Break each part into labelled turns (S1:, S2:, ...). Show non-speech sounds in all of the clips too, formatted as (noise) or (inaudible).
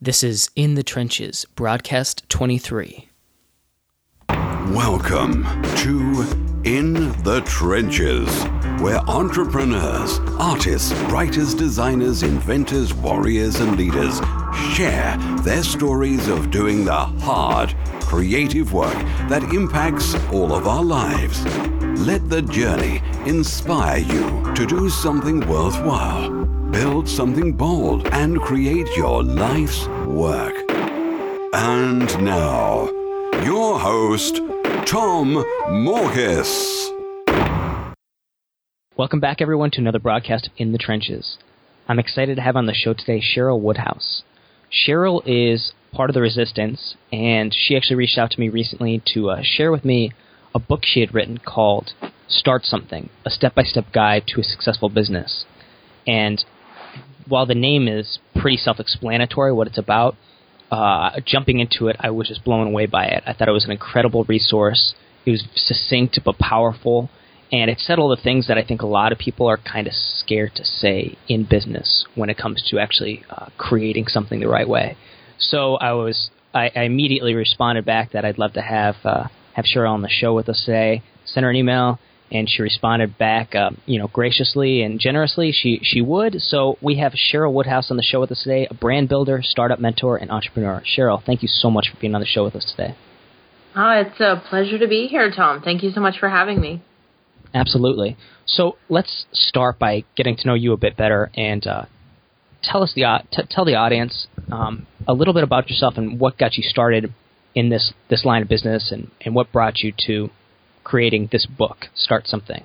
S1: This is In the Trenches, broadcast 23.
S2: Welcome to In the Trenches, where entrepreneurs, artists, writers, designers, inventors, warriors, and leaders share their stories of doing the hard, creative work that impacts all of our lives. Let the journey inspire you to do something worthwhile, build something bold, and create your life's work. And now, your host, Tom Morkes.
S1: Welcome back, everyone, to another broadcast of In the Trenches. I'm excited to have on the show today Cheryl Woodhouse. Cheryl is part of the resistance, and she actually reached out to me recently to uh, share with me a book she had written called Start Something A Step by Step Guide to a Successful Business. And while the name is pretty self explanatory, what it's about, uh, jumping into it, I was just blown away by it. I thought it was an incredible resource. It was succinct but powerful, and it said all the things that I think a lot of people are kind of scared to say in business when it comes to actually uh, creating something the right way. So I was I, I immediately responded back that I'd love to have uh, have Cheryl on the show with us today. Sent her an email, and she responded back, uh, you know, graciously and generously. She she would. So we have Cheryl Woodhouse on the show with us today, a brand builder, startup mentor, and entrepreneur. Cheryl, thank you so much for being on the show with us today.
S3: Oh, it's a pleasure to be here, Tom. Thank you so much for having me.
S1: Absolutely. So let's start by getting to know you a bit better and uh, tell us the t- tell the audience um, a little bit about yourself and what got you started in this this line of business and, and what brought you to creating this book, Start Something.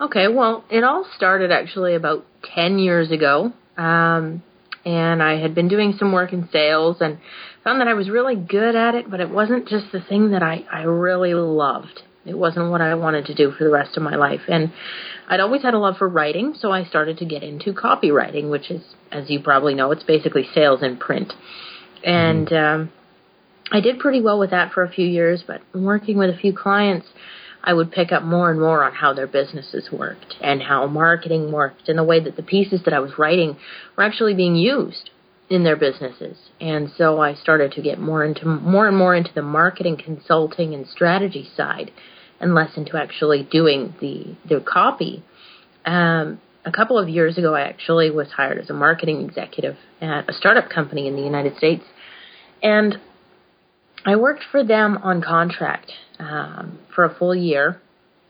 S3: Okay, well, it all started actually about 10 years ago. Um, and I had been doing some work in sales and found that I was really good at it, but it wasn't just the thing that I, I really loved. It wasn't what I wanted to do for the rest of my life. And I'd always had a love for writing, so I started to get into copywriting, which is, as you probably know, it's basically sales in print. And um, I did pretty well with that for a few years, but working with a few clients, I would pick up more and more on how their businesses worked and how marketing worked and the way that the pieces that I was writing were actually being used in their businesses. And so I started to get more into more and more into the marketing consulting and strategy side and less into actually doing the the copy. Um, a couple of years ago, I actually was hired as a marketing executive at a startup company in the United States, and I worked for them on contract um, for a full year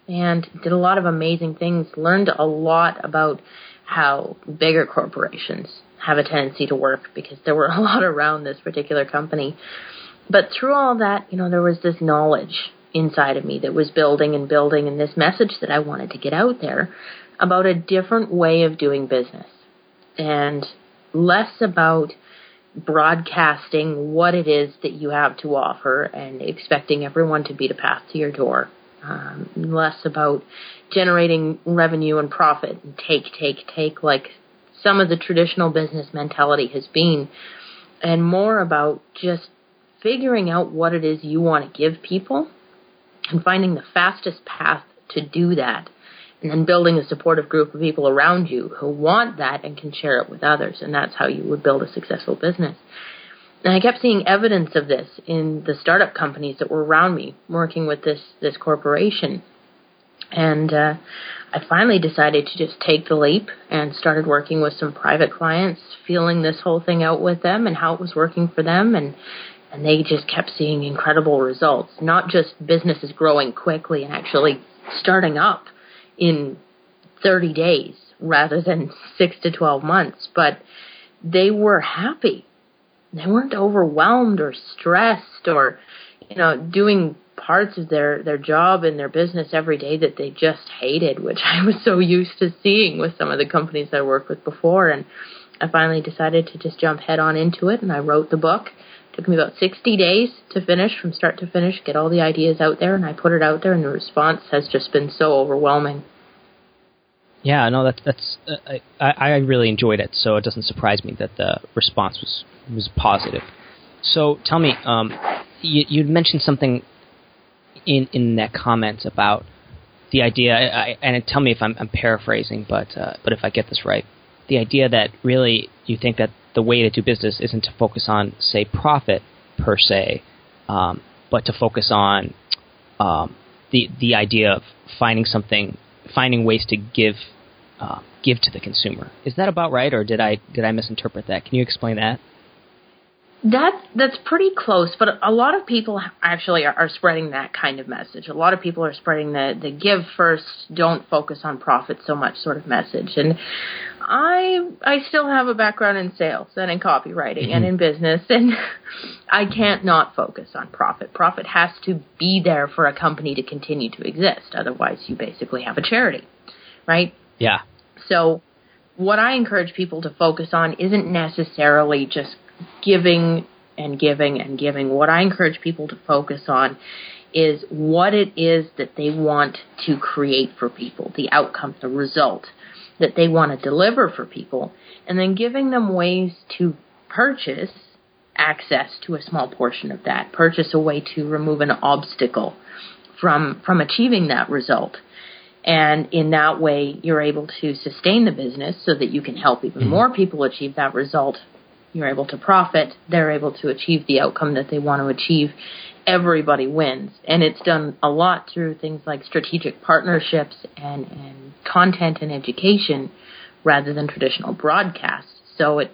S3: and did a lot of amazing things. Learned a lot about how bigger corporations have a tendency to work because there were (laughs) a lot around this particular company. But through all that, you know, there was this knowledge inside of me that was building and building and this message that I wanted to get out there about a different way of doing business and less about broadcasting what it is that you have to offer and expecting everyone to beat a path to your door. Um, less about generating revenue and profit and take, take, take like some of the traditional business mentality has been, and more about just figuring out what it is you want to give people and finding the fastest path to do that and building a supportive group of people around you who want that and can share it with others and that's how you would build a successful business and i kept seeing evidence of this in the startup companies that were around me working with this this corporation and uh, I finally decided to just take the leap and started working with some private clients, feeling this whole thing out with them and how it was working for them and and they just kept seeing incredible results. Not just businesses growing quickly and actually starting up in 30 days rather than (laughs) 6 to 12 months, but they were happy. They weren't overwhelmed or stressed or you know doing parts of their their job and their business every day that they just hated, which (laughs) I was so used to seeing with some of the companies I worked with before. And I finally decided to just jump head on into it, and I wrote the book. Took me about 60 days to finish, from start to finish, get all the ideas out there, and I put it out there, and the response has just been so overwhelming.
S1: Yeah, no, that's that's uh, I, I really enjoyed it, so it doesn't surprise me that the response was was positive. So tell me, um, you you mentioned something in in that comment about the idea, I, and tell me if I'm, I'm paraphrasing, but uh, but if I get this right, the idea that really you think that the way to do business isn't to focus on say profit per se, um, but to focus on um, the the idea of finding something, finding ways to give uh, give to the consumer. Is that about right, or did I did I misinterpret that? Can you explain that?
S3: That that's pretty close, but a lot of people actually are, are, spreading that kind of message. A lot of people are spreading the the give first, don't focus on profit so much sort of message. And I I still have a background in sales and in copywriting mm-hmm. and in business, (laughs) and I can't not focus on profit. Profit has to be there for a company to continue to exist. Otherwise, you basically have a charity, right?
S1: Yeah.
S3: So, what I encourage people to focus on isn't necessarily just giving and giving and giving. What I encourage people to focus on is what it is that they want to create for people, the outcome, the result that they want to deliver for people, and then giving them ways to purchase access to a small portion of that, purchase a way to remove an obstacle from from achieving that result. And in that way, you're able to sustain the business so that you can help even mm-hmm. more people achieve that result you're able to profit, they're able to achieve the outcome that they want to achieve. Everybody wins. And it's done a lot through things like strategic partnerships and, and content and education rather than traditional broadcasts. So it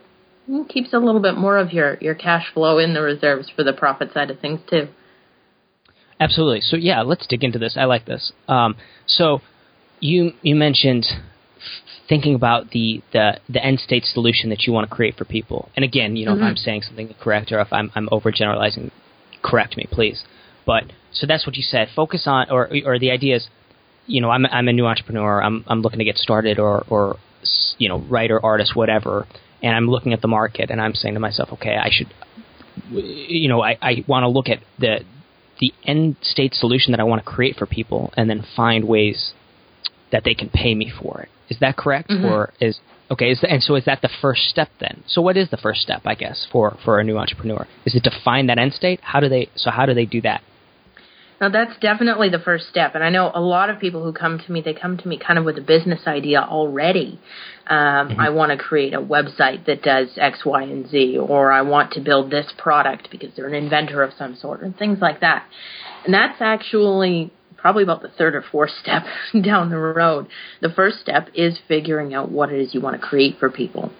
S3: keeps a little bit more of your, your cash flow in the reserves for the profit side of things too.
S1: Absolutely. So yeah, let's dig into this. I like this. Um, so you you mentioned thinking about the, the, the end state solution that you want to create for people. And again, you know, mm-hmm. if I'm saying something correct or if I'm, I'm overgeneralizing, correct me, please. But so that's what you said. Focus on, or or the idea is, you know, I'm I'm a new entrepreneur. I'm I'm looking to get started, or or you know, writer, artist, whatever. And I'm looking at the market, and I'm saying to myself, okay, I should, you know, I I want to look at the the end state solution that I want to create for people, and then find ways that they can pay me for it. Is that correct, mm-hmm. or is okay? Is the, and so is that the first step then? So what is the first step, I guess, for for a new entrepreneur? Is it to find that end state? How do they? So how do they do that?
S3: Now that's definitely the first step, and I know a lot of people who come to me. They come to me kind of with a business idea already. Um, mm-hmm. I want to create a website that does X, Y, and Z, or I want to build this product because they're an inventor of some sort, and things like that. And that's actually probably about the third or fourth step (laughs) down the road. The first step is figuring out what it is you want to create for people.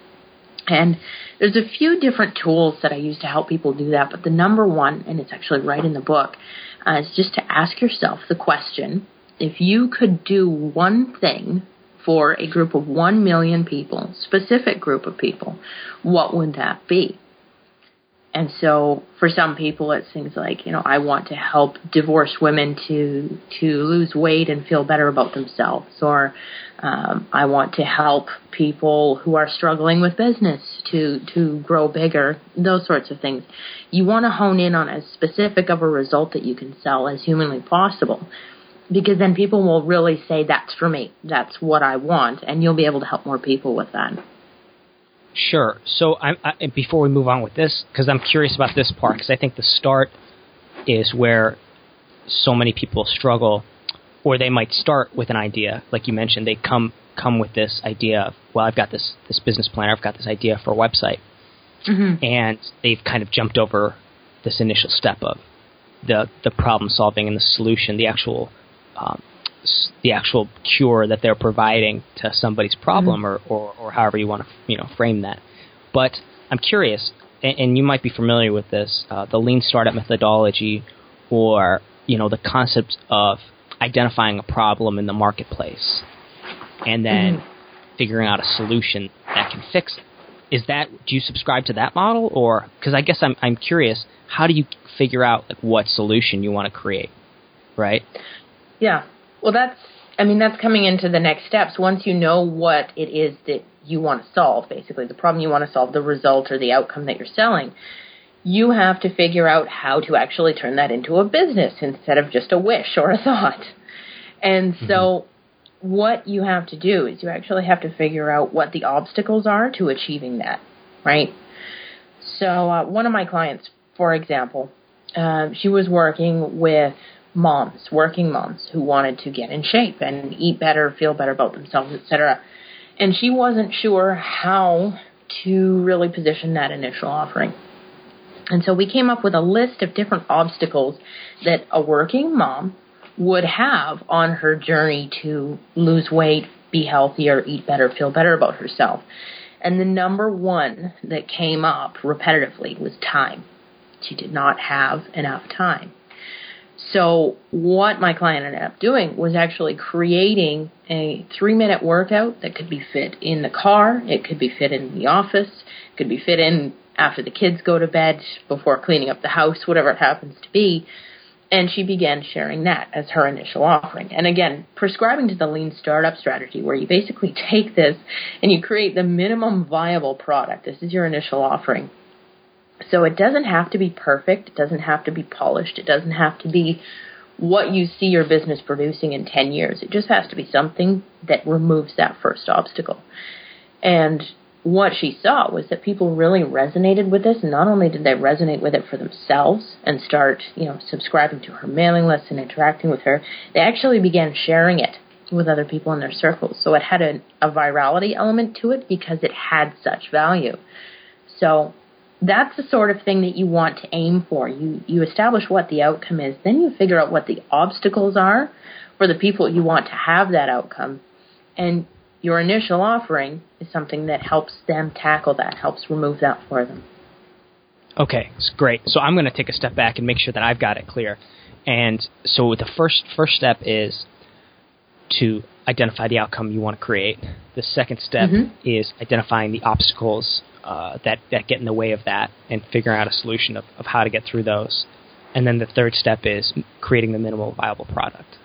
S3: And there's a few different tools that I use to help people do that, but the number one, and it's actually right in the book, uh, is just to ask yourself the question if you could do one thing for a group of 1 million people, specific group of people, what would that be? And so for some people it's things like, you know, I want to help divorced women to to lose weight and feel better about themselves or um, I want to help people who are struggling with business to to grow bigger, those sorts of things. You want to hone in on as specific of a result that you can sell as humanly possible. Because then people will really say, That's for me. That's what I want and you'll be able to help more people with that.
S1: Sure. So I, I, before we move on with this, because I'm curious about this part, because I think the start is where so many people struggle, or they might start with an idea, like you mentioned, they come come with this idea of, well, I've got this this business plan, I've got this idea for a website, mm-hmm. and they've kind of jumped over this initial step of the the problem solving and the solution, the actual um, the actual cure that they're providing to somebody's problem mm-hmm. or, or, or however you want to you know frame that. But I'm curious, and, and you might be familiar with this, uh, the lean startup methodology, or you know the concept of identifying a problem in the marketplace, and then mm-hmm. figuring out a solution that can fix it. Is that do you subscribe to that model, or because I guess I'm I'm curious, how do you figure out like what solution you want to create, right?
S3: Yeah, well, that's, I mean, that's coming into the next steps. Once you know what it is that you want to solve, basically, the problem you want to solve, the result or the outcome that you're selling, you have to figure out how to actually turn that into a business instead of just a wish or a thought. And mm-hmm. so, what you have to do is you actually have to figure out what the obstacles are to achieving that, right? So, uh, one of my clients, for example, uh, she was working with moms, working moms who wanted to get in shape and eat better, feel better about themselves, etc. And she wasn't sure how to really position that initial offering. And so we came up with a list of different obstacles that a working mom would have on her journey to lose weight, be healthier, eat better, feel better about herself. And the number one that came up repetitively was time. She did not have enough time. So what my client ended up doing was actually creating a three minute workout that could be fit in the car, it could be fit in the office, it could be fit in after the kids go to bed, before cleaning up the house, whatever it happens to be. And she began sharing that as her initial offering. And again, prescribing to the lean startup strategy where you basically (laughs) take this and you create the minimum viable product. This is your initial offering so it doesn't have to be perfect. It doesn't have to be polished. It doesn't have to be what you see your business producing in 10 years. It just has to be something that removes that first obstacle. And what she saw was that people really resonated with this. Not only did they resonate with it for themselves and start, you know, subscribing to her mailing list and interacting with her, they actually began sharing it with other people in their circles. So it had a, a virality element to it because it had such value. So that's the sort of thing that you want to aim for. You you establish what the outcome is, then you figure out what the obstacles are for the people you want to have that outcome. And your initial offering is something that helps them tackle that, helps remove that for them.
S1: Okay, it's great. So I'm going to take a step back and make sure that I've got it clear. And so the first first step is to identify the outcome you want to create. The second step mm-hmm. is identifying the obstacles uh, that that get in the way of that and figuring out a solution of, of how to get through those. And then the third step is creating the minimal viable product.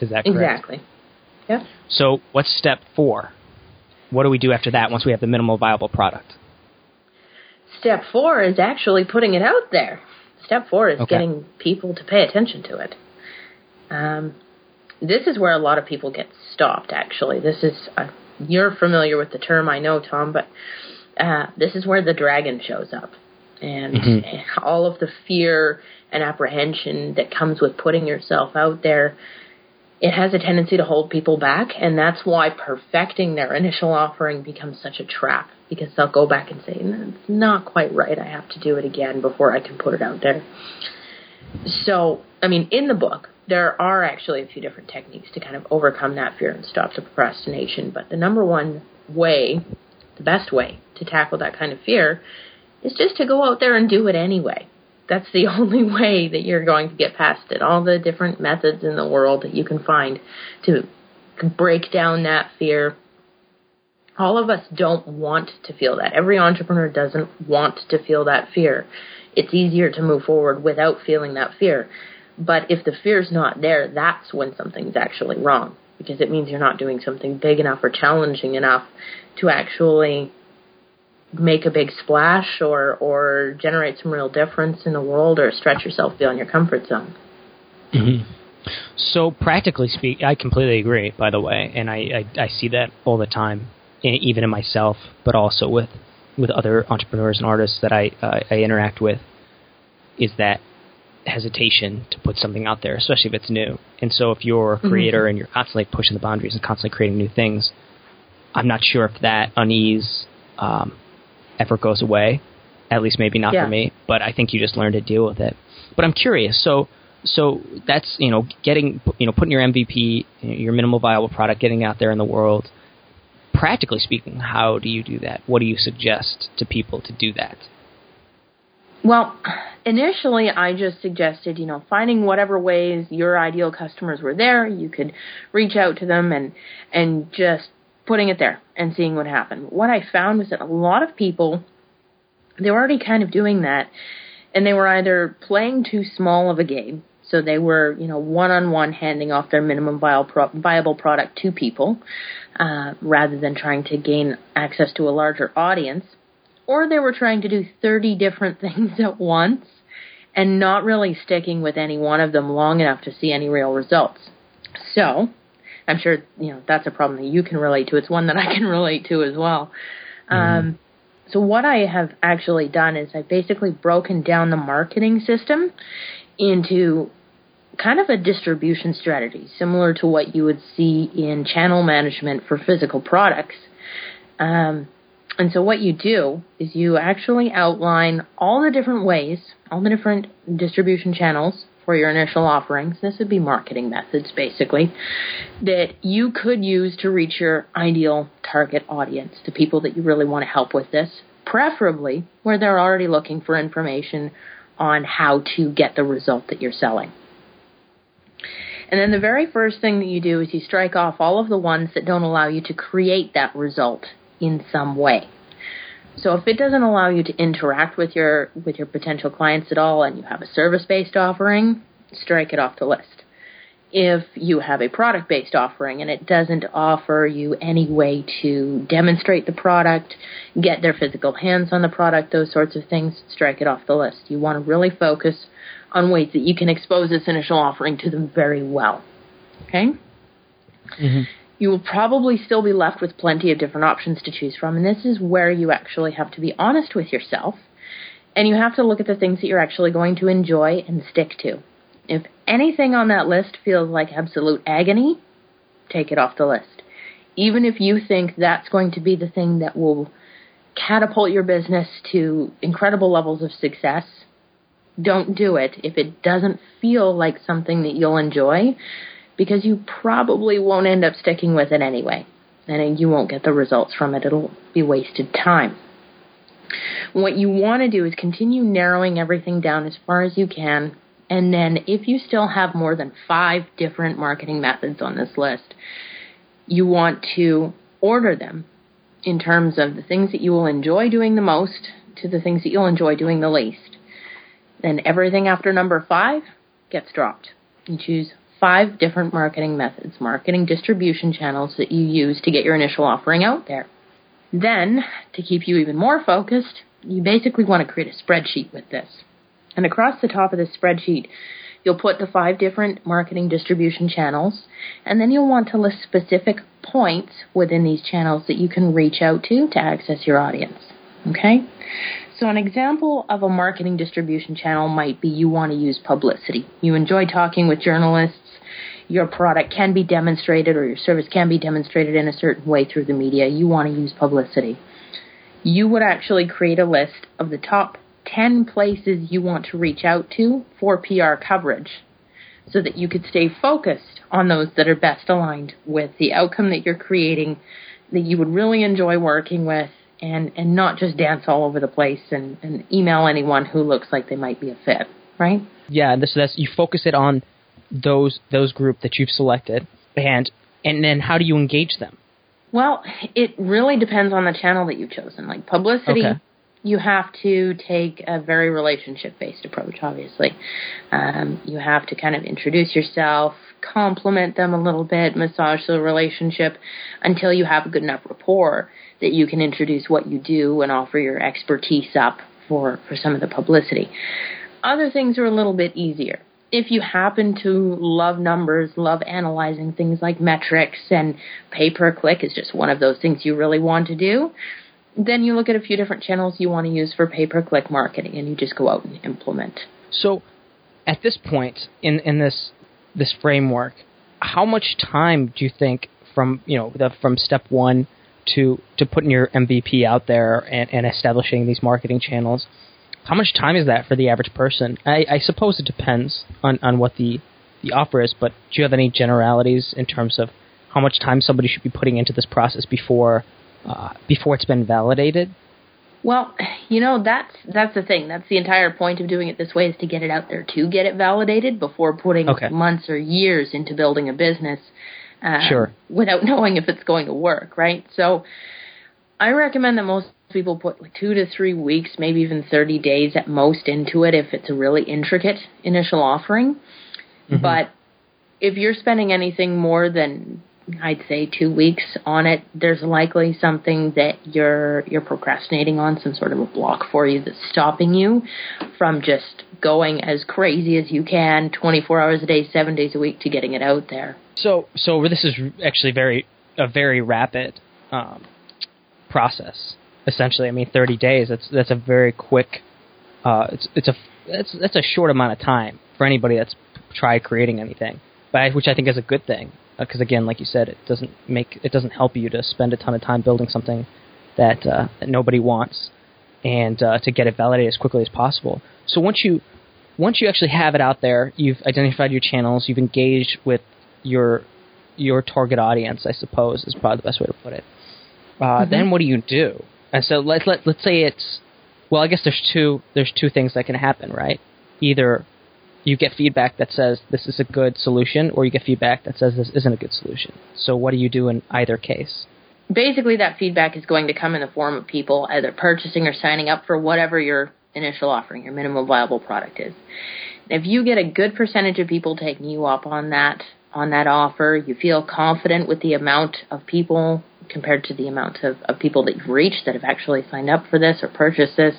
S1: Is that correct?
S3: Exactly. Yeah.
S1: So what's step four? What do we do after that once we have the minimal viable product?
S3: Step four is actually putting it out there. Step four is okay. getting people to pay attention to it. Um, this is where a lot of people get stopped. Actually, this is uh, you're familiar with the term, I know, Tom, but uh, this is where the dragon shows up. And mm-hmm. (laughs) all of the fear and apprehension that comes with putting yourself out there, it has a tendency to hold people back. And that's why perfecting their initial offering becomes such a trap because they'll go back and say, it's not quite right. I have to do it again before I can put it out there. So, I mean, in the book, there are actually a few different techniques to kind of overcome that fear and stop the procrastination. But the number one way, the best way to tackle that kind of fear is just to go out there and do it anyway. That's the (laughs) only way that you're going to get past it. All the different methods in the world that you can find to break down that fear. All of us don't want to feel that. Every entrepreneur doesn't want to feel that fear. It's easier to move forward without feeling that fear. But if the fear's not there, that's when something's actually wrong because it means you're not doing something big enough or challenging enough to actually make a big splash or or generate some real difference in the world or stretch yourself beyond your comfort zone.
S1: Mm-hmm. So practically speaking, I completely agree. By the way, and I, I I see that all the time, even in myself, but also with with other entrepreneurs and artists that I uh, I interact with, is that hesitation to put something out there, especially if it's new. And so if you're a mm-hmm. creator mm-hmm. and you're constantly pushing the boundaries and constantly creating new things, I'm not sure if that unease um, ever goes away. At least maybe not
S3: yeah.
S1: for me, but I think you just learn to deal with it. But I'm curious. So so that's you know getting you know putting your MVP, your minimal viable product, getting out there in the world. Practically speaking, how do you do that? What do you suggest to people to do that?
S3: Well, initially I just suggested, you know, finding whatever ways your ideal customers were there, you could reach out to them and and just putting it there and seeing what happened. What I found was that a lot of people they were already kind of doing that and they were either playing too small of a game so they were, you know, one-on-one handing off their minimum viable product to people uh, rather than trying to gain access to a larger audience or they were trying to do 30 different (laughs) things at once and not really sticking with any one of them long enough to see any real results. So, I'm sure you know that's a problem that you can relate to. It's one that I can (laughs) relate to as well. Mm-hmm. Um, so what I have actually done is I've basically broken down the marketing system into kind of a distribution strategy, similar to what you would see in channel management for physical products. Um, And so what you do is you actually outline all the different ways, all the different distribution channels for your initial offerings. This would be marketing methods basically that you could use to reach your ideal target audience, the people that you really want to help with this, preferably where they're already looking for information on how to get the result that you're selling. And then the very first thing that you do is you strike off all of the ones that don't allow you to create that result in some way. So if it doesn't allow you to interact with your with your potential clients at all and you have a service-based offering, strike it off the list. If you have a product-based offering and it doesn't offer you any way to demonstrate the product, get their physical hands on the product, those sorts of things, strike it off the list. You want to really focus on ways that you can expose this initial offering to them very well. Okay? Mm-hmm. You will probably still be left with plenty of different options to choose from, and this is where you actually have to be honest with yourself and you have to look at the things that you're actually going to enjoy and stick to. If anything on that list feels like absolute agony, take it off the list. Even if you think that's going to be the thing that will catapult your business to incredible levels of success, don't do it if it doesn't feel like something that you'll enjoy because you probably won't end up sticking with it anyway. And you won't get the results from it. It'll be wasted time. What you want to do is continue narrowing everything down as far as you can. And then if you still have more than five different marketing methods on this list, you want to order them in terms of the things that you will enjoy doing the most to the things that you'll enjoy doing the least. Then everything after number five gets dropped. You choose five different marketing methods, marketing distribution channels that you use to get your initial offering out there. Then, to keep you even more focused, you basically want to create a spreadsheet with this. And across the top of the spreadsheet, you'll put the five different marketing distribution channels, and then you'll want to list specific points within these channels that you can reach out to to access your audience. Okay? So, an example of a marketing distribution channel might be you want to use publicity. You enjoy talking with journalists. Your product can be demonstrated or your service can be demonstrated in a certain way through the media. You want to use publicity. You would actually create a list of the top 10 places you want to reach out to for PR coverage so that you could stay focused on those that are best aligned with the outcome that you're creating, that you would really enjoy working with, and and not just dance all over the place and, and email anyone who looks like they might be a fit, right?
S1: Yeah, and so that's you focus it on those those group that you've selected, and and then how do you engage them?
S3: Well, it really depends on the channel that you've chosen. Like publicity, okay. you have to take a very relationship based approach. Obviously, um, you have to kind of introduce yourself, compliment them a little bit, massage the relationship until you have a good enough rapport that you can introduce what you do and offer your expertise up for, for some of the publicity. Other things are a little bit easier. If you happen to love numbers, love analyzing things like metrics, and pay per click is just one of those things you really want to do, then you look at a few different channels you want to use for pay per click marketing and you just go out and implement.
S1: So, at this point in, in this this framework, how much time do you think from you know the, from step one to to putting your MVP out there and, and establishing these marketing channels. How much time is that for the average person? I, I suppose it depends on, on what the the offer is, but do you have any generalities in terms of how much time somebody should be putting into this process before uh, before it's been validated?
S3: Well, you know that's that's the thing. That's the entire point of doing it this way is to get it out there to get it validated before putting
S1: okay.
S3: months or years into building a business
S1: uh, sure.
S3: without (laughs) knowing if it's going to work, right? So I recommend that most people put like two to three weeks, maybe even 30 days at most into it if it's a really intricate initial offering. Mm-hmm. But if you're spending anything more than I'd say two weeks on it, there's likely something that you're you're procrastinating on, some sort of a block for you that's stopping you from just going as crazy as you can, 24 hours a day, seven days a week to getting it out there.
S1: So, so this is actually very a very rapid um, process. Essentially, I mean, 30 days. That's that's a very quick. Uh, it's it's a that's that's a short amount of time for anybody that's tried creating anything, but which I think is a good thing because uh, again, like you said, it doesn't make it doesn't help you to spend a ton of time building something that, uh, that nobody wants, and uh, to get it validated as quickly as possible. So once you once you actually have it out there, you've identified your channels, you've engaged with your your target audience, I suppose is probably the best way to put it. Uh, mm-hmm. Then what do you do? And so let let let's say it's well, I guess there's two there's two things that can happen, right? Either you get feedback that says this is a good solution, or you get feedback that says this isn't a good solution. So what do you do in either case?
S3: Basically, that feedback is going to come in the form of people either purchasing or signing up for whatever your initial offering, your minimum viable product is. If you get a good percentage of people taking you up on that on that offer, you feel confident with the amount of people compared to the amount of, of people that you've reached that have actually signed up for this or purchased this,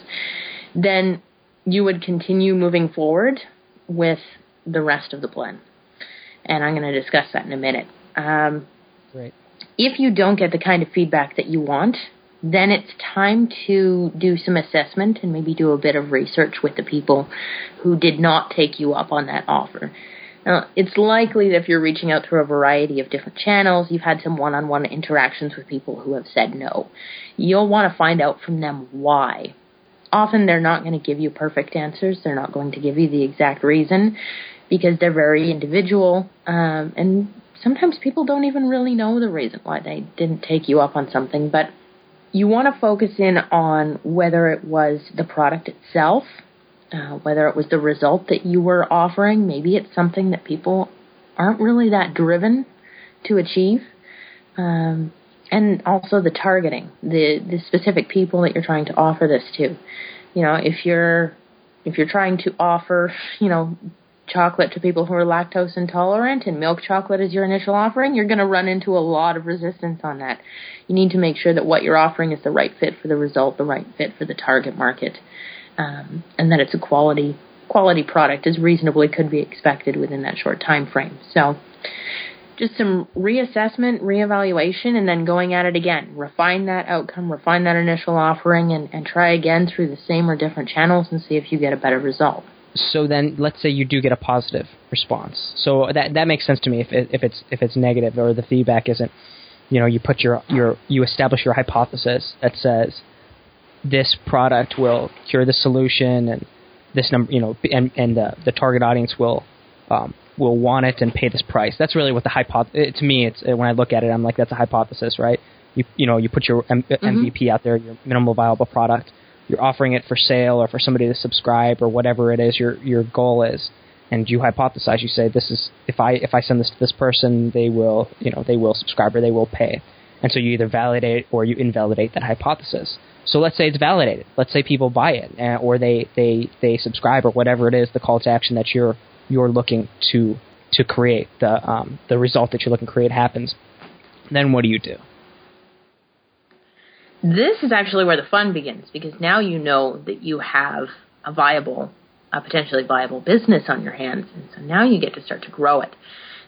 S3: then you would continue moving forward with the rest of the blend. And I'm going to discuss that in a minute. Um,
S1: Great.
S3: If you don't get the kind of feedback that you want, then it's time to do some assessment and maybe do a bit of research with the people who did not take you up on that offer. Now, it's likely that if you're reaching out through a variety of different channels, you've had some one on one interactions with people who have said no. You'll want to find out from them why. Often they're not going to give you perfect answers, they're not going to give you the exact reason because they're very individual, um, and sometimes people don't even really know the reason why they didn't take you up on something, but you want to focus in on whether it was the product itself uh, whether it was the result that you were offering. Maybe it's something that people aren't really that driven to achieve. Um, and also the targeting, the the specific people that you're trying to offer this to. You know, if you're if you're trying to offer, you know, chocolate to people who are lactose intolerant and milk chocolate is your initial offering, you're going to run into a lot of resistance on that. You need to make sure that what you're offering is the right fit for the result, the right fit for the target market um, and that it's a quality quality product as reasonably could be expected within that short time frame. So just some reassessment, reevaluation, and then going at it again. Refine that outcome, refine that initial offering, and, and try again through the same or different channels and see if you get a better result.
S1: So then, let's say you do get a positive response. So that that makes sense to me. If it, if it's if it's negative or the feedback isn't, you know, you put your your you establish your hypothesis that says this product will cure the solution and this number, you know, and, and the, the target audience will um, will want it and pay this price. That's really what the hypothesis. To me, it's when I look at it, I'm like, that's a hypothesis, right? You you know, you put your M- mm-hmm. MVP out there, your minimal viable product. You're offering it for sale or for somebody to subscribe or whatever it is your your goal is, and you hypothesize. You say, this is if I if I send this to this person, they will you know they will subscribe or they will pay. And so you either validate or you invalidate that hypothesis. So let's say it's validated. Let's say people buy it uh, or they, they, they subscribe or whatever it is, the call to action that you're you're looking to to create the um, the result that you're looking to create happens. Then what do you do?
S3: This is actually where the fun begins because now you know that you have a viable, a potentially viable business on your hands, and so now you get to start to grow it.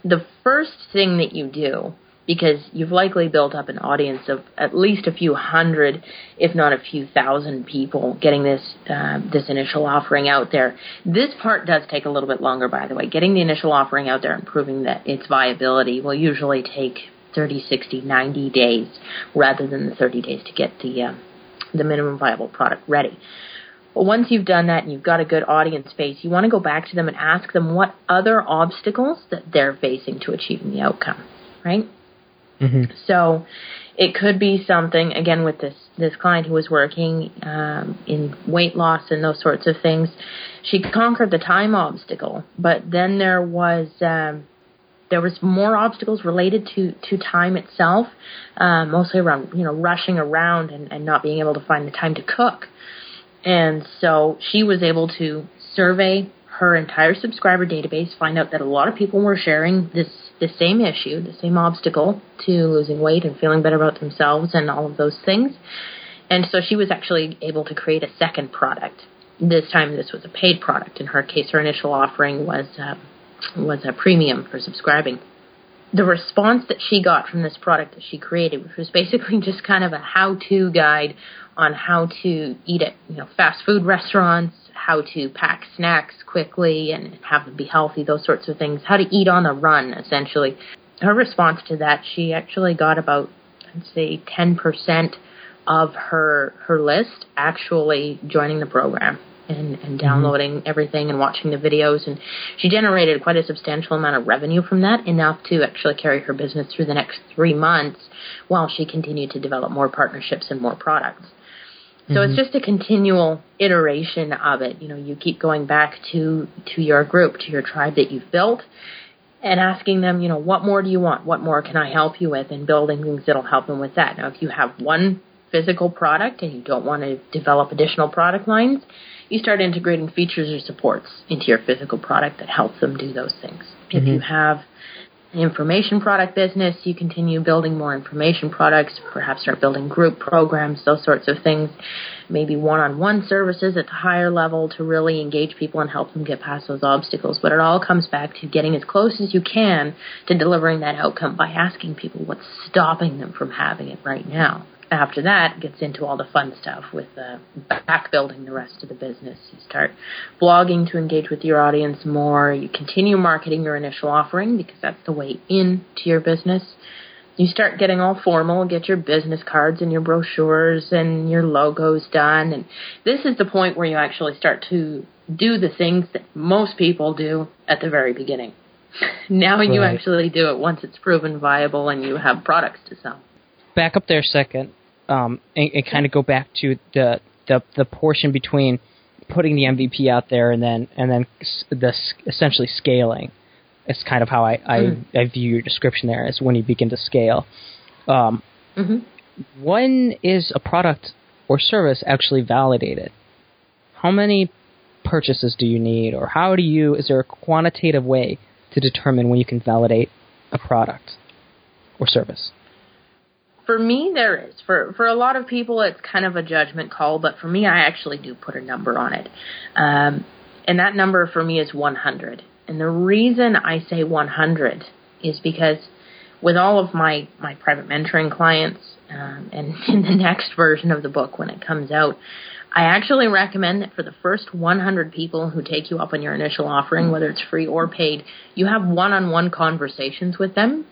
S3: The first thing that you do because you've likely built up an audience of at least a few hundred, if not a few thousand people getting this uh, this initial offering out there. This part does take a little bit longer, by the way. Getting the initial offering out there and proving that its viability will usually take 30, 60, 90 days rather than the 30 days to get the uh, the minimum viable product ready. Once you've done that and you've got a good audience base, you want to go back to them and ask them what other obstacles that they're facing to achieving the outcome, right?
S1: Mm-hmm.
S3: So it could be something again with this this client who was working um, in weight loss and those sorts of things. She conquered the time obstacle, but then there was um, there was more obstacles related to to time itself, uh, mostly around you know rushing around and, and not being able to find the time to cook. And so she was able to survey her entire subscriber database, find out that a lot of people were sharing this the same issue, the same obstacle to losing weight and feeling better about themselves and all of those things. And so she was actually able to create a second product. This time, this was a paid product. In her case, her initial offering was uh, was a premium for subscribing. The response that she got from this product that she created, which was basically (laughs) just kind of a how-to guide on how to eat at you know fast food restaurants, how to pack snacks quickly and have them be healthy, those sorts of things, how to eat on the run, essentially. Her response to that, she actually got about, I'd say, 10% of her her list actually joining the program and, and mm-hmm. downloading mm-hmm. everything and watching the videos. And she generated quite a substantial amount of revenue from that, enough to actually carry her business through the next three months while she continued to develop more partnerships and more products. So mm-hmm. it's just a continual iteration of it. You know, you keep going back to to your group, to your tribe that you've built, and asking them, you know, what more do you want? What more can I help you with? And building things that'll help them with that. Now, if you have one physical product and you don't want to develop additional product lines, you start integrating features or supports into your physical product that helps them do those things. Mm-hmm. If you have an information product business, you continue building more information products, perhaps start building group programs, those sorts of things. Maybe one on one services at the higher level to really engage people and help them get past those obstacles. But it all comes back to getting as close as you can to delivering that outcome by asking people what's stopping them from having it right now after that gets into all the fun stuff with uh, back building the rest of the business. You start blogging to engage with your audience more. You continue marketing your initial offering because that's the way into your business. You start getting all formal, get your business cards and your brochures and your logos done. And this is the point where you actually start to do the things that most people do at the very beginning. (laughs) now right. you actually do it once it's proven viable and you have products to sell
S1: back up there a second um, and, and kind of go back to the, the the portion between putting the MVP out there and then and then the essentially scaling. It's kind of how I, I, mm-hmm. I view your description there is when you begin to scale. Um, mm-hmm. When is a product or service actually validated? How many purchases do you need, or how do you? Is there a quantitative way to determine when you can validate a product or service?
S3: For me, there is. For for a lot of people, it's kind of a judgment call, but for me, I actually do put a number on it, um, and that number for me is 100. And the reason I say 100 is because with all of my my private mentoring clients, um, and (laughs) in the next version of the book when it comes out, I actually recommend that for the first 100 people who take you up on your initial offering, whether it's free or paid, you have one-on-one conversations with them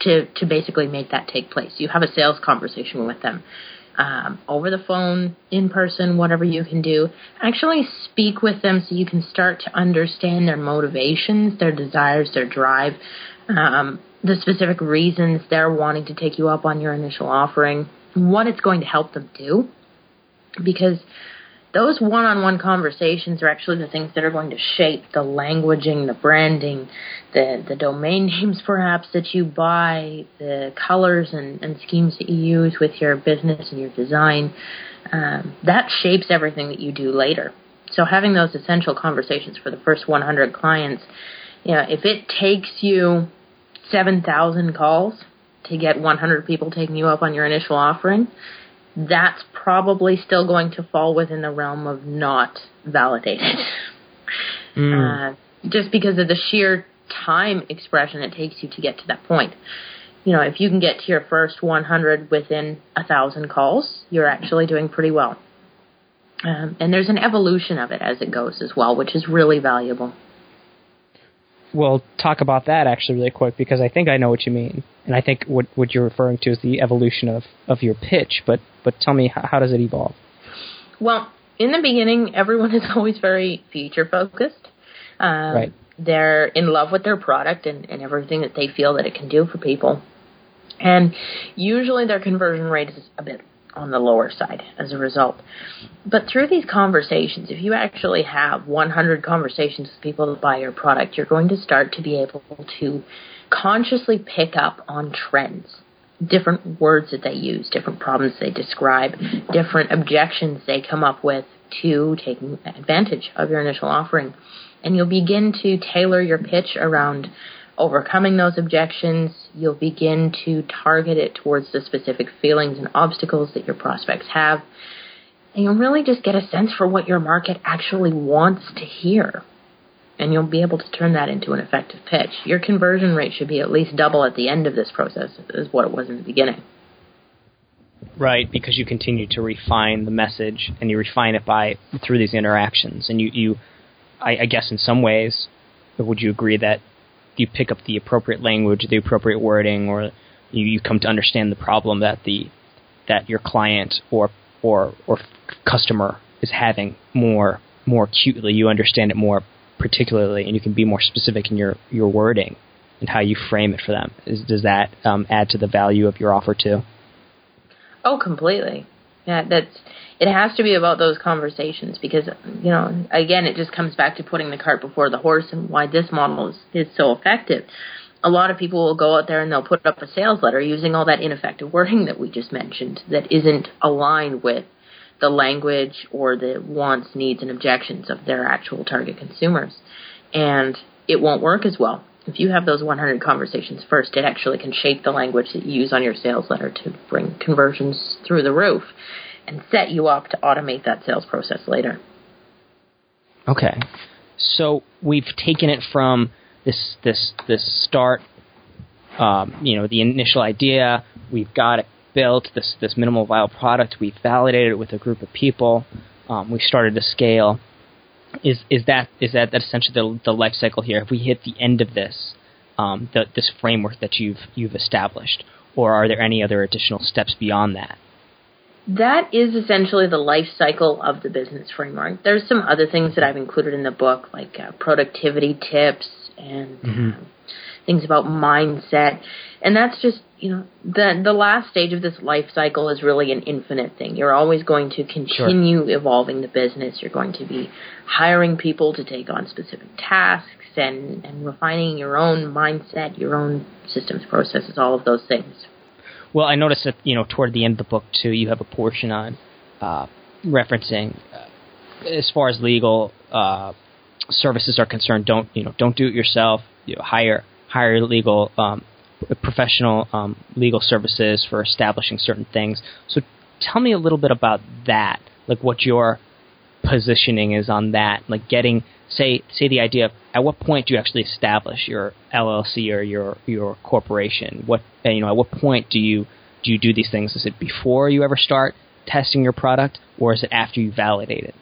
S3: to to basically make that take place. You have a sales conversation with them. Um, over the phone, in person, whatever you can do. Actually speak with them so you can start to understand their motivations, their desires, their drive, um, the specific reasons they're wanting to take you up on your initial offering, what it's going to help them do. Because those one-on-one conversations are actually the things that are going to shape the languaging, the branding, the the domain (laughs) names perhaps that you buy, the colors and, and schemes that you use with your business and your design. Um, that shapes everything that you do later. So having those essential conversations for the first 100 clients, you know, if it takes you 7,000 calls to get 100 people taking you up on your initial offering, that's probably still going to fall within the realm of not validated. (laughs) Mm. Uh, just because of the sheer time expression it takes you to get to that point. You know, if you can get to your first 100 within a thousand calls, you're actually doing pretty well. Um, and there's an evolution of it as it goes as well, which is really valuable
S1: we'll talk about that actually really quick because I think I know what you mean, and I think what what you're referring to is the evolution of of your pitch. But but tell me how, how does it evolve?
S3: Well, in the beginning, everyone is (laughs) always very future focused. Um, right. They're in love with their product and, and everything that they feel that it can do for people. And usually their conversion rate is a bit on the lower side as a result. But through these conversations, if you actually have 100 conversations with people that buy your product, you're going to start to be able to consciously pick up on trends. Different words that they use, different problems they describe, different objections they come up with to taking advantage of your initial offering. And you'll begin to tailor your pitch around overcoming those objections, you'll begin to target it towards the specific feelings and obstacles that your prospects have. And you'll really just get a sense for what your market actually wants to hear. And you'll be able to turn that into an effective pitch. Your conversion rate should be at least double at the end of this process as what it was in the beginning.
S1: Right, because you continue to refine the message and you refine it by through these interactions. And you, you I, I guess in some ways, would you agree that you pick up the appropriate language, the appropriate wording, or you, you come to understand the problem that the that your client or or or customer is having more more acutely. You understand it more particularly, and you can be more specific in your your wording and how you frame it for them. Is, does that um, add to the value of your offer too?
S3: Oh, completely. Yeah, that's it has to be about those conversations because you know again it just comes back to putting the cart before the horse and why this model is, is so effective a lot of people will go out there and they'll put up a sales letter using all that ineffective wording that we just mentioned that isn't aligned with the language or the wants, needs, and objections of their actual target consumers. And it won't work as well. If you have those 100 conversations first, it actually can shape the language that you use on your sales letter to bring conversions through the roof and set you up to automate that sales process later.
S1: Okay. So we've taken it from this this this start. Um, you know, the initial idea. We've got it built. This this minimal viable product. We validated it with a group of people. Um, we started to scale. Is is that is that, that essentially the, the life cycle here? If we hit the end of this, um, the, this framework that you've you've established, or are there any other additional steps beyond that?
S3: that is essentially the life cycle of the business framework. There's some other things that I've included in the book, like uh, productivity tips and mm-hmm. um, things about mindset. And that's just, you know, the the last stage of this life cycle is really an infinite thing. You're always going to continue sure. evolving the business. You're going to be hiring people to take on specific tasks and, and refining your own mindset, your own systems, processes, all of those things.
S1: Well, I noticed that you know toward the end of the book too, you have a portion on uh, referencing uh, as far as legal uh, services are concerned. Don't you know? Don't do it yourself. You know, hire hire legal um, professional um, legal services for establishing certain things. So tell me a little bit about that. Like what your positioning is on that. Like getting say say the idea of at what point do you actually establish your LLC or your your corporation? What you know at what point do you do you do these things? Is it before you ever start testing your product, or is it after you validate it?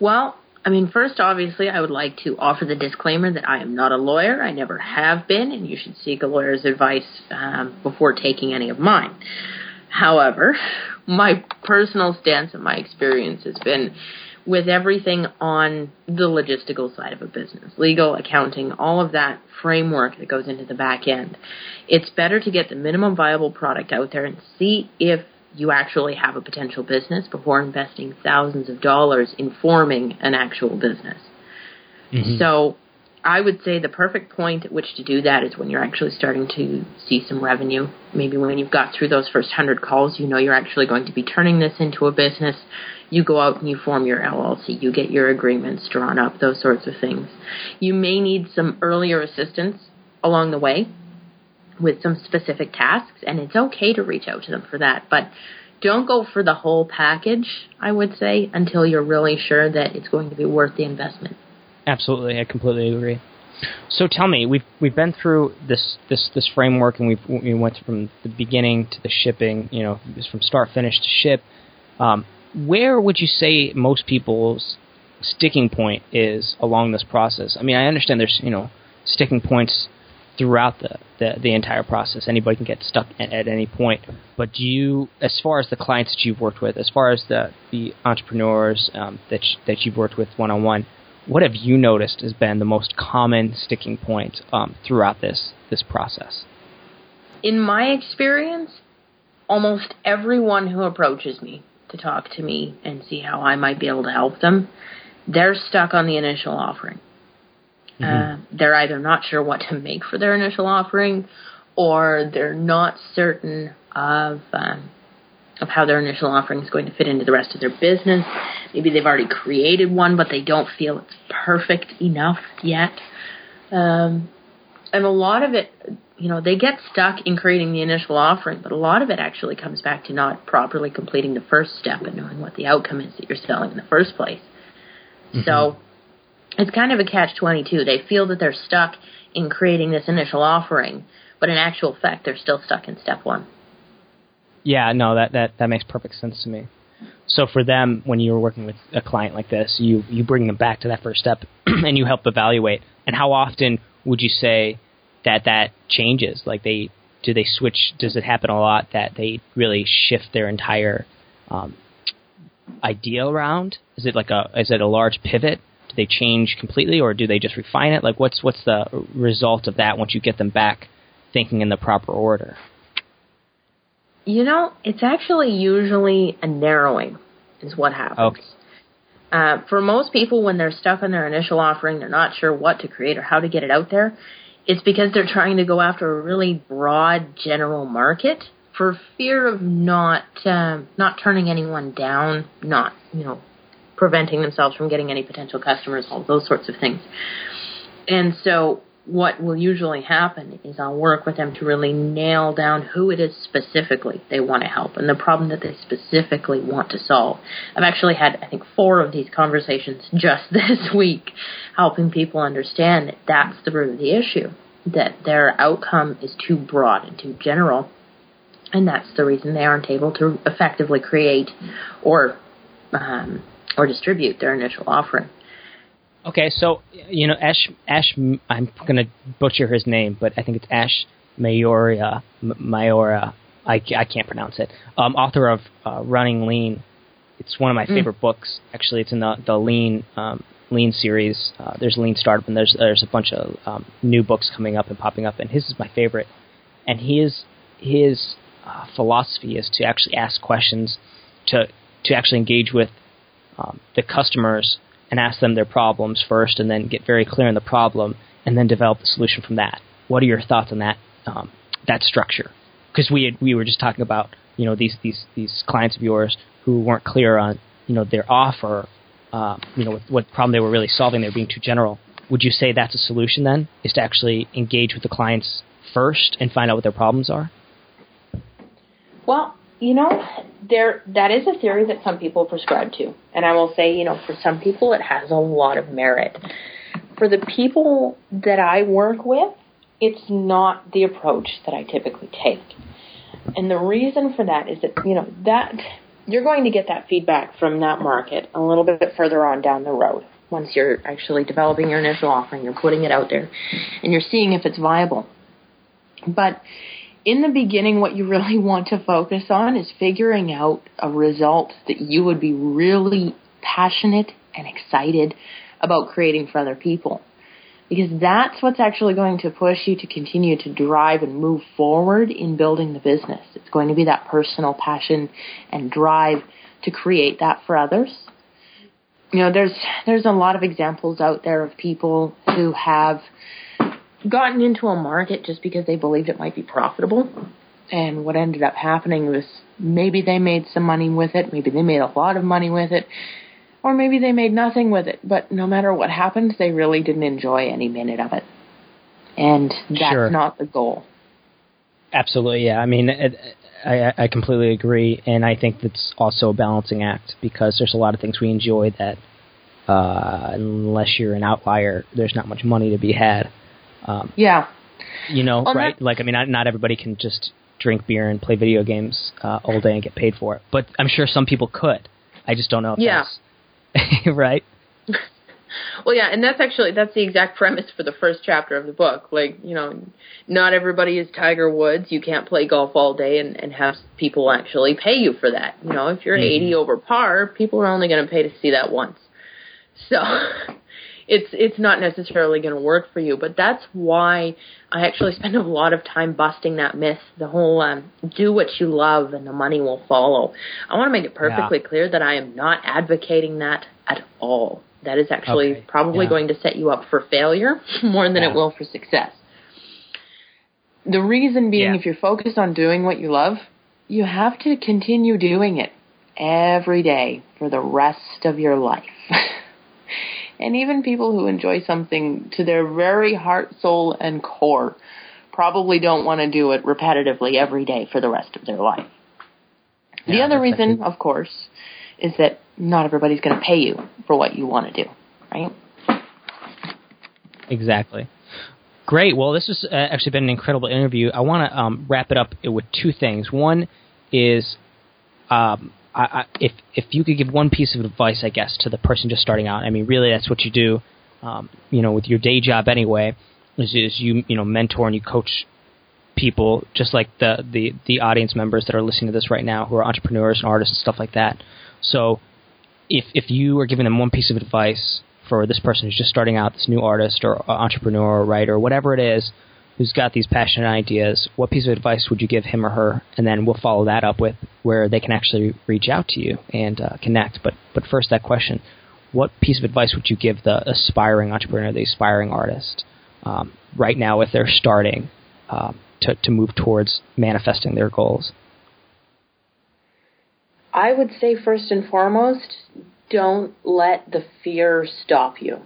S3: Well, I mean, first, obviously, I would like to offer the disclaimer that I am not a lawyer. I never have been, and you should seek a lawyer's advice um, before taking any of mine. However, my personal stance and my experience has been with everything on the logistical side of a business, legal, accounting, all of that framework that goes into the back end. It's better to get the minimum viable product out there and see if you actually have a potential business before investing thousands of dollars in forming an actual business. Mm-hmm. So I would say the perfect point at which to do that is when you're actually starting to see some revenue. Maybe when you've got through those first hundred calls, you know you're actually going to be turning this into a business you go out and you form your LLC, you get your agreements drawn up, those sorts of things. You may need some earlier assistance along the way with some specific tasks, and it's okay to reach out to them for that. But don't go for the whole package, I would say, until you're really sure that it's going to be worth the investment.
S1: Absolutely, I completely agree. So tell me, we've we've been through this this this framework, and we've we went from the beginning to the shipping. You know, from start finish to ship. Um, where would you say most people's sticking point is along this process? I mean, I understand there's you know sticking points throughout the, the, the entire process. Anybody can get stuck at, at, any point. But do you, as far as the clients that you've worked with, as far as the the entrepreneurs um, that that you've worked with one on one, what have you noticed has been the most common sticking point um, throughout this this process?
S3: In my experience, almost everyone who approaches me to talk to me and see how I might be able to help them, they're stuck on the initial offering. Mm-hmm. Uh, they're either not sure what to make for their initial offering, or they're not certain of um, of how their initial offering is going to fit into the rest of their business. Maybe they've already created one, but they don't feel it's perfect enough yet. Um, and a lot of it, you know, they get stuck in creating the initial offering, but a lot of it actually comes back to not properly completing the first step and knowing what the outcome is that you're selling in the first place. Mm-hmm. So it's kind of a catch 22. They feel that they're stuck in creating this initial offering, but in actual fact, they're still stuck in step one.
S1: Yeah, no, that, that, that makes perfect sense to me. So for them, when you're working with a client like this, you, you bring them back to that first step (clears throat) and you help evaluate. And how often would you say that that changes? Like they do they switch? Does it happen a lot that they really shift their entire um, idea around? Is it like a is it a large pivot? They change completely, or do they just refine it? Like, what's what's the result of that once you get them back thinking in the proper order?
S3: You know, it's actually usually a narrowing, is what happens.
S1: Okay.
S3: Uh, for most people, when they're stuck in their initial offering, they're not sure what to create or how to get it out there. It's because they're trying to go after a really broad general market for fear of not um, not turning anyone down, not you know preventing themselves from getting any potential customers, all those sorts of things. And so what will usually happen is I'll work with them to really nail down who it is specifically they want to help and the problem that they specifically want to solve. I've actually had, I think, four of these conversations (laughs) just this week, helping people understand that that's the root of the issue, that their outcome is too broad and too general, and that's the reason they aren't able to effectively create or um, or distribute their initial offering.
S1: Okay, so you know Ash Ash I'm going to butcher his name, but I think it's Ash Mayoria Mayora. I, I can't pronounce it. Um, author of uh, Running Lean. It's one of my mm. favorite books. Actually, it's in the the Lean um, Lean series. Uh, there's Lean Startup, and there's there's a bunch of um, new books coming up and popping up, and his is my favorite. And his his uh, philosophy is to actually ask questions, to to actually engage with um, the customers and ask them their problems first, and then get very clear on the problem, and then develop the solution from that. What are your thoughts on that um, that structure? Because we had, we were just talking about you know these these these clients of yours who weren't clear on you know their offer, uh, you know what, what problem they were really solving. They were being too general. Would you say that's a solution then? Is to actually engage with the clients first and find out what their problems are?
S3: Well, you know, there that is a theory that some people prescribe to, and I will say, you know, for some people it has a lot of merit. For the people that I work with, it's not the approach that I typically take. And the reason for that is that, you know, that you're going to get that feedback from that market a little bit further on down the road. Once you're actually developing your initial offering, you're putting it out there, and you're seeing if it's viable. But in the beginning, what you really (laughs) want to focus on is figuring out a result that you would be really passionate and excited about creating for other people. Because that's what's actually going to push you to continue to drive and move forward in building the business. It's going to be that personal passion and drive to create that for others. You know, there's there's a lot of examples out there of people who have gotten into a market just because they believed it might be profitable. And what ended up happening was maybe they made some money with it, maybe they made a lot of money with it, or maybe they made nothing with it. But no matter what happened, they really didn't enjoy any minute of it. And that's
S1: sure.
S3: not the goal.
S1: Absolutely, yeah. I mean, it, I, I completely agree, and I think that's also a balancing act because there's a lot of things we enjoy that, uh, unless you're an outlier, there's not much money to be had.
S3: Um, yeah.
S1: You know, well, right? Like, I mean, not, not everybody can just drink beer and play video games uh, all day and get paid for it. But I'm sure some people could. I just don't know if
S3: yeah.
S1: that's (laughs) right. (laughs)
S3: well, yeah, and that's actually that's the exact premise for the first chapter of the book. Like, you know, not everybody is Tiger Woods. You can't play golf all day and, and have people actually pay you for that. You know, if you're mm-hmm. 80 over par, people are only going to pay to see that once. So (laughs) it's it's not necessarily going to work for you. But that's why I actually (laughs) spend a lot of time busting that myth. The whole um, do what you love and the money will follow. I want to make it perfectly yeah. clear that I am not advocating that at all. That is actually okay. probably yeah. going to set you up for failure (laughs) more than yeah. it will for success. The reason being, if you're focused on doing what you love, you have to continue doing it every day for the rest of your life. (laughs) and even people who enjoy something to their very heart, soul, and core probably don't want to do it repetitively every day for the rest of their life. Yeah, the other reason, of course, is that not everybody's going to pay you for what you want to do, right?
S1: Exactly. Great. Well, this has uh, actually been an incredible interview. I want to um, wrap it up with two things. One is um, I, if if you could give one piece of advice, I guess, to the person just starting out. I mean, really, that's what you do. Um, you know, with your day job anyway, is, is you you know mentor and you coach people, just like the, the, the audience members that are listening to this right now, who are entrepreneurs and artists and stuff like that. So, if if you are giving them one piece of advice for this person who's just starting out, this new artist or entrepreneur or writer, whatever it is, who's got these passionate ideas, what piece of advice would you give him or her? And then we'll follow that up with where they can actually reach out to you and uh, connect. But but first, that question: What piece of advice would you give the aspiring entrepreneur, the aspiring artist, um, right now if they're starting um, to to move towards manifesting their goals?
S3: I would say first and foremost, don't let the fear stop you.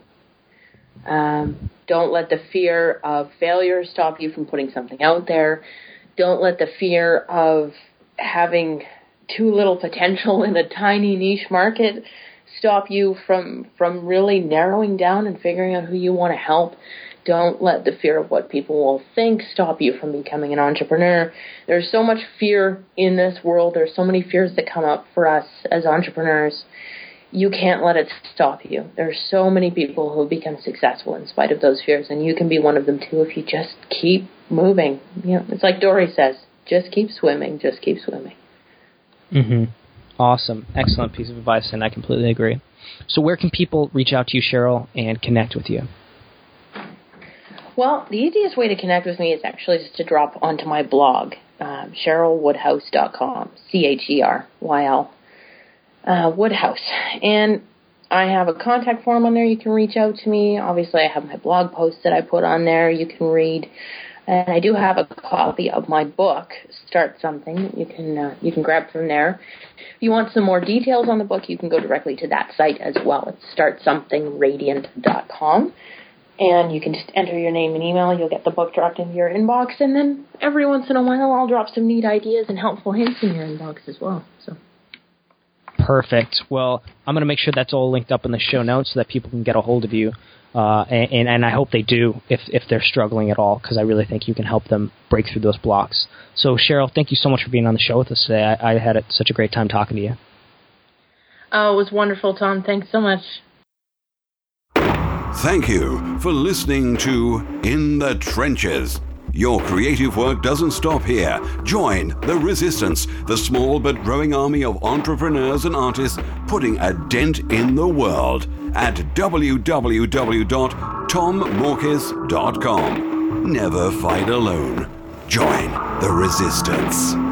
S3: Um, don't let the fear of failure stop you from putting something out there. Don't let the fear of having too little potential in a tiny niche market stop you from from really narrowing down and figuring out who you want to help. Don't let the fear of what people will think stop you from becoming an entrepreneur. There's so much fear in this world. There's so many fears that come up for us as entrepreneurs you can't let it stop you. There are so many people who become successful in spite of those fears, and you can be one of them too if you just keep moving. You know, it's like Dory says, just keep swimming, just keep swimming.
S1: Mhm. Awesome. Excellent piece of advice and I completely agree. So where can people reach out to you, Cheryl, and connect with you?
S3: Well, the easiest way to connect with me is actually just to drop onto my blog, um, CherylWoodhouse.com, C H E R Y L uh, Woodhouse. And I have a contact form on there. You can reach out to me. Obviously, I have my blog posts that I put on there. You can read, and I do have a copy of my book, Start Something. You can uh, you can grab from there. If you want some more details on the book, you can go directly to that site as well. It's startsomethingradiant.com. And you can just enter your name and email. You'll get the book dropped into your inbox, and then every once in a while, I'll drop some neat ideas and helpful hints in your inbox as well. So.
S1: Perfect. Well, I'm going to make sure that's all linked up in the show notes so that people can get a hold of you. Uh, and, and I hope they do if, if they're struggling at all, because I really think you can help them break through those blocks. So, Cheryl, thank you so much for being on the show with us today. I, I had a, such a great time talking to you.
S3: Oh, it was wonderful, Tom. Thanks so much.
S2: Thank you for listening to In the Trenches. Your creative work doesn't stop here. Join the Resistance, the small but growing army of entrepreneurs and artists putting a dent in the world at www.tommorkes.com. Never fight alone. Join the Resistance.